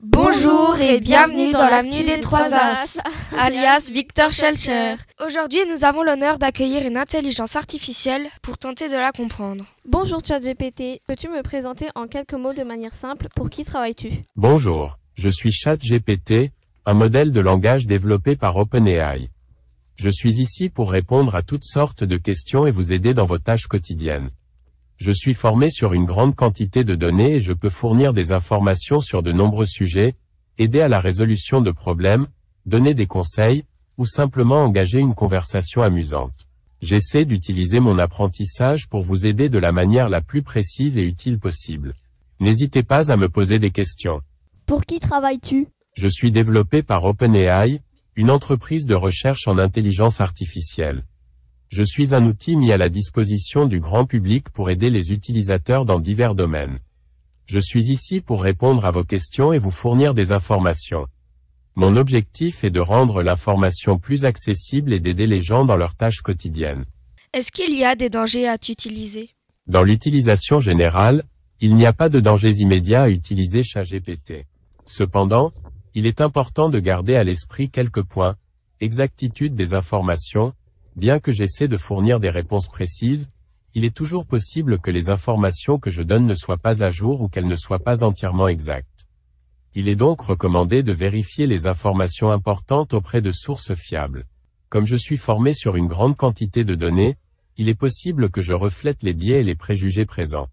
Bonjour et bienvenue dans l'avenue des Trois As, alias Victor Schellcher. Aujourd'hui, nous avons l'honneur d'accueillir une intelligence artificielle pour tenter de la comprendre. Bonjour ChatGPT, peux-tu me présenter en quelques mots de manière simple pour qui travailles-tu? Bonjour, je suis ChatGPT, un modèle de langage développé par OpenAI. Je suis ici pour répondre à toutes sortes de questions et vous aider dans vos tâches quotidiennes. Je suis formé sur une grande quantité de données et je peux fournir des informations sur de nombreux sujets, aider à la résolution de problèmes, donner des conseils, ou simplement engager une conversation amusante. J'essaie d'utiliser mon apprentissage pour vous aider de la manière la plus précise et utile possible. N'hésitez pas à me poser des questions. Pour qui travailles-tu? Je suis développé par OpenAI, une entreprise de recherche en intelligence artificielle. Je suis un outil mis à la disposition du grand public pour aider les utilisateurs dans divers domaines. Je suis ici pour répondre à vos questions et vous fournir des informations. Mon objectif est de rendre l'information plus accessible et d'aider les gens dans leurs tâches quotidiennes. Est-ce qu'il y a des dangers à t'utiliser Dans l'utilisation générale, il n'y a pas de dangers immédiats à utiliser ChatGPT. Cependant, il est important de garder à l'esprit quelques points, exactitude des informations, Bien que j'essaie de fournir des réponses précises, il est toujours possible que les informations que je donne ne soient pas à jour ou qu'elles ne soient pas entièrement exactes. Il est donc recommandé de vérifier les informations importantes auprès de sources fiables. Comme je suis formé sur une grande quantité de données, il est possible que je reflète les biais et les préjugés présents.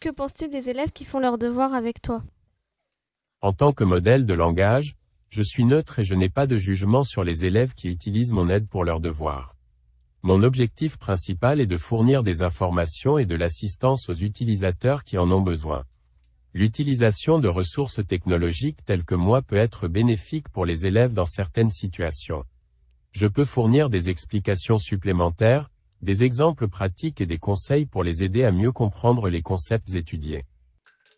Que penses-tu des élèves qui font leurs devoirs avec toi? En tant que modèle de langage, je suis neutre et je n'ai pas de jugement sur les élèves qui utilisent mon aide pour leurs devoirs. Mon objectif principal est de fournir des informations et de l'assistance aux utilisateurs qui en ont besoin. L'utilisation de ressources technologiques telles que moi peut être bénéfique pour les élèves dans certaines situations. Je peux fournir des explications supplémentaires, des exemples pratiques et des conseils pour les aider à mieux comprendre les concepts étudiés.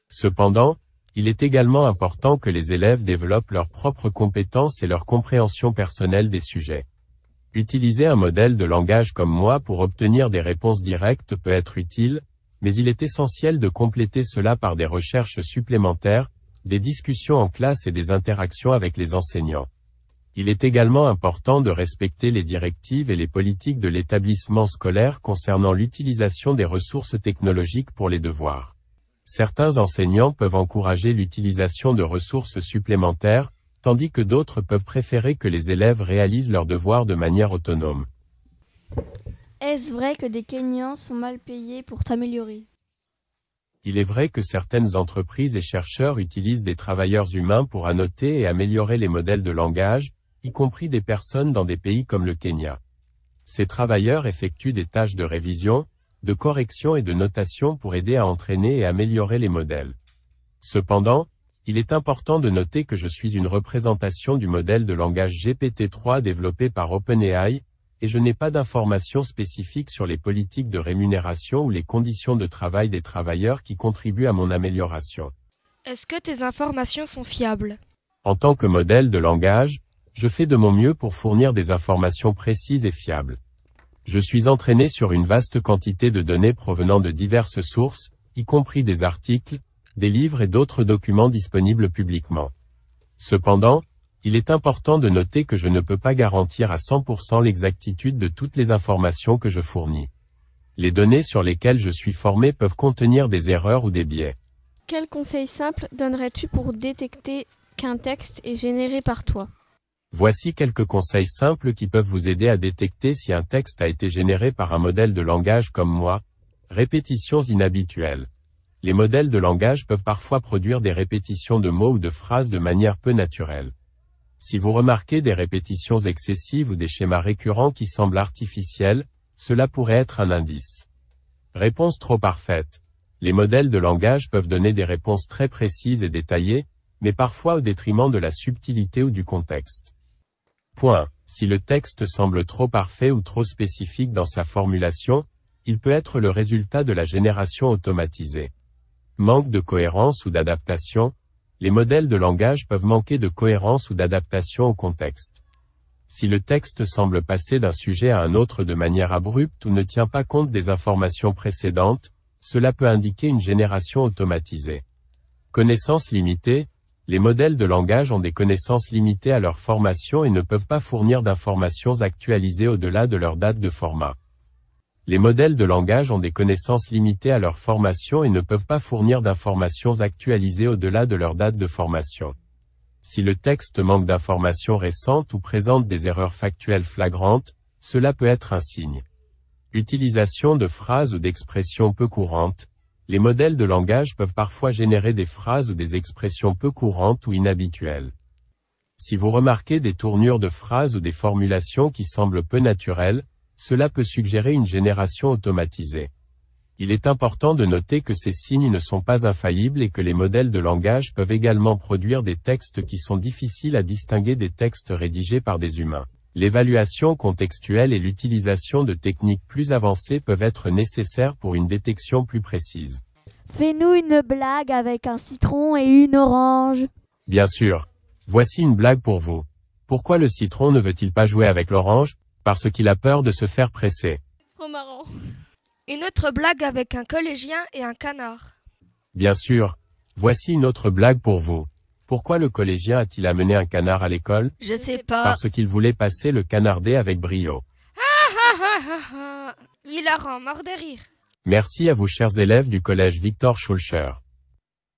Cependant, il est également important que les élèves développent leurs propres compétences et leur compréhension personnelle des sujets. Utiliser un modèle de langage comme moi pour obtenir des réponses directes peut être utile, mais il est essentiel de compléter cela par des recherches supplémentaires, des discussions en classe et des interactions avec les enseignants. Il est également important de respecter les directives et les politiques de l'établissement scolaire concernant l'utilisation des ressources technologiques pour les devoirs. Certains enseignants peuvent encourager l'utilisation de ressources supplémentaires, tandis que d'autres peuvent préférer que les élèves réalisent leurs devoirs de manière autonome. Est-ce vrai que des Kenyans sont mal payés pour t'améliorer? Il est vrai que certaines entreprises et chercheurs utilisent des travailleurs humains pour annoter et améliorer les modèles de langage, y compris des personnes dans des pays comme le Kenya. Ces travailleurs effectuent des tâches de révision, de correction et de notation pour aider à entraîner et améliorer les modèles. Cependant, il est important de noter que je suis une représentation du modèle de langage GPT-3 développé par OpenAI, et je n'ai pas d'informations spécifiques sur les politiques de rémunération ou les conditions de travail des travailleurs qui contribuent à mon amélioration. Est-ce que tes informations sont fiables? En tant que modèle de langage, je fais de mon mieux pour fournir des informations précises et fiables. Je suis entraîné sur une vaste quantité de données provenant de diverses sources, y compris des articles, des livres et d'autres documents disponibles publiquement. Cependant, il est important de noter que je ne peux pas garantir à 100% l'exactitude de toutes les informations que je fournis. Les données sur lesquelles je suis formé peuvent contenir des erreurs ou des biais. Quel conseil simple donnerais-tu pour détecter qu'un texte est généré par toi? Voici quelques conseils simples qui peuvent vous aider à détecter si un texte a été généré par un modèle de langage comme moi. Répétitions inhabituelles les modèles de langage peuvent parfois produire des répétitions de mots ou de phrases de manière peu naturelle. Si vous remarquez des répétitions excessives ou des schémas récurrents qui semblent artificiels, cela pourrait être un indice. Réponse trop parfaite. Les modèles de langage peuvent donner des réponses très précises et détaillées, mais parfois au détriment de la subtilité ou du contexte. Point. Si le texte semble trop parfait ou trop spécifique dans sa formulation, il peut être le résultat de la génération automatisée. Manque de cohérence ou d'adaptation, les modèles de langage peuvent manquer de cohérence ou d'adaptation au contexte. Si le texte semble passer d'un sujet à un autre de manière abrupte ou ne tient pas compte des informations précédentes, cela peut indiquer une génération automatisée. Connaissance limitée, Les modèles de langage ont des connaissances limitées à leur formation et ne peuvent pas fournir d'informations actualisées au-delà de leur date de format. Les modèles de langage ont des connaissances limitées à leur formation et ne peuvent pas fournir d'informations actualisées au-delà de leur date de formation. Si le texte manque d'informations récentes ou présente des erreurs factuelles flagrantes, cela peut être un signe. Utilisation de phrases ou d'expressions peu courantes. Les modèles de langage peuvent parfois générer des phrases ou des expressions peu courantes ou inhabituelles. Si vous remarquez des tournures de phrases ou des formulations qui semblent peu naturelles, cela peut suggérer une génération automatisée. Il est important de noter que ces signes ne sont pas infaillibles et que les modèles de langage peuvent également produire des textes qui sont difficiles à distinguer des textes rédigés par des humains. L'évaluation contextuelle et l'utilisation de techniques plus avancées peuvent être nécessaires pour une détection plus précise. Fais-nous une blague avec un citron et une orange. Bien sûr. Voici une blague pour vous. Pourquoi le citron ne veut-il pas jouer avec l'orange? Parce qu'il a peur de se faire presser. Trop marrant. Une autre blague avec un collégien et un canard. Bien sûr. Voici une autre blague pour vous. Pourquoi le collégien a-t-il amené un canard à l'école? Je sais pas. Parce qu'il voulait passer le canardé avec brio. Il a rend mort de rire. Merci à vous chers élèves du collège Victor Schulcher.